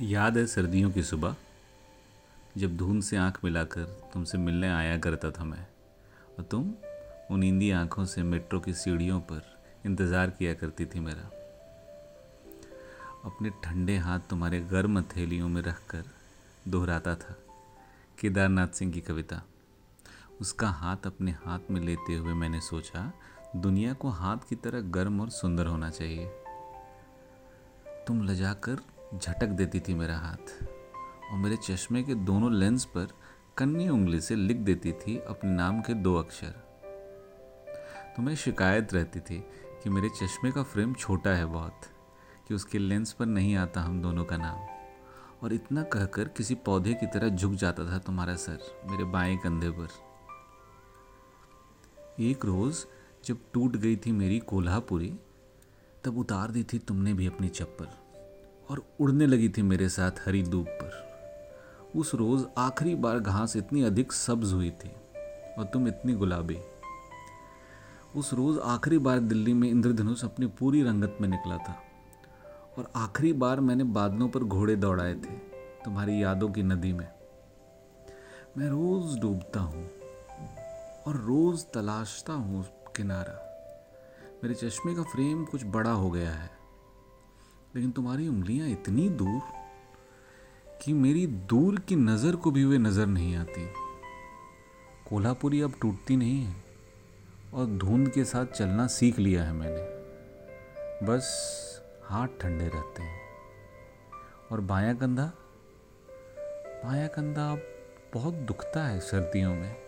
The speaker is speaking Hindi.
याद है सर्दियों की सुबह? जब धुंध से आँख मिलाकर तुमसे मिलने आया करता था मैं, और तुम उन नींदी आँखों से मेट्रो की सीढ़ियों पर इंतज़ार किया करती थी मेरा। अपने ठंडे हाथ तुम्हारे गर्म हथेलियों में रखकर दोहराता था केदारनाथ सिंह की कविता। उसका हाथ अपने हाथ में लेते हुए मैंने सोचा, दुनिया को हाथ की तरह गर्म और सुंदर होना चाहिए। तुम लजाकर झटक देती थी मेरा हाथ और मेरे चश्मे के दोनों लेंस पर कन्नी उंगली से लिख देती थी अपने नाम के दो अक्षर। तुम्हें शिकायत रहती थी कि मेरे चश्मे का फ्रेम छोटा है बहुत, कि उसके लेंस पर नहीं आता हम दोनों का नाम। और इतना कहकर किसी पौधे की तरह झुक जाता था तुम्हारा सर मेरे बाएँ कंधे पर। एक रोज़ जब टूट गई थी मेरी कोल्हापुरी, तब उतार दी थी तुमने भी अपनी चप्पल। और उड़ने लगी थी मेरे साथ हरी धूप पर। उस रोज़ आखिरी बार घास इतनी अधिक सब्ज हुई थी और तुम इतनी गुलाबी। उस रोज़ आखिरी बार दिल्ली में इंद्रधनुष अपनी पूरी रंगत में निकला था और आखिरी बार मैंने बादलों पर घोड़े दौड़ाए थे तुम्हारी यादों की नदी में। मैं रोज़ डूबता हूँ और रोज़ तलाशता हूँ किनारा। मेरे चश्मे का फ्रेम कुछ बड़ा हो गया है। लेकिन तुम्हारी उंगलियाँ इतनी दूर कि मेरी दूर की नज़र को भी वे नज़र नहीं आती। कोल्हापुरी अब टूटती नहीं है और धुंध के साथ चलना सीख लिया है मैंने। बस हाथ ठंडे रहते हैं। और बायां कंधा? बायां कंधा बहुत दुखता है सर्दियों में।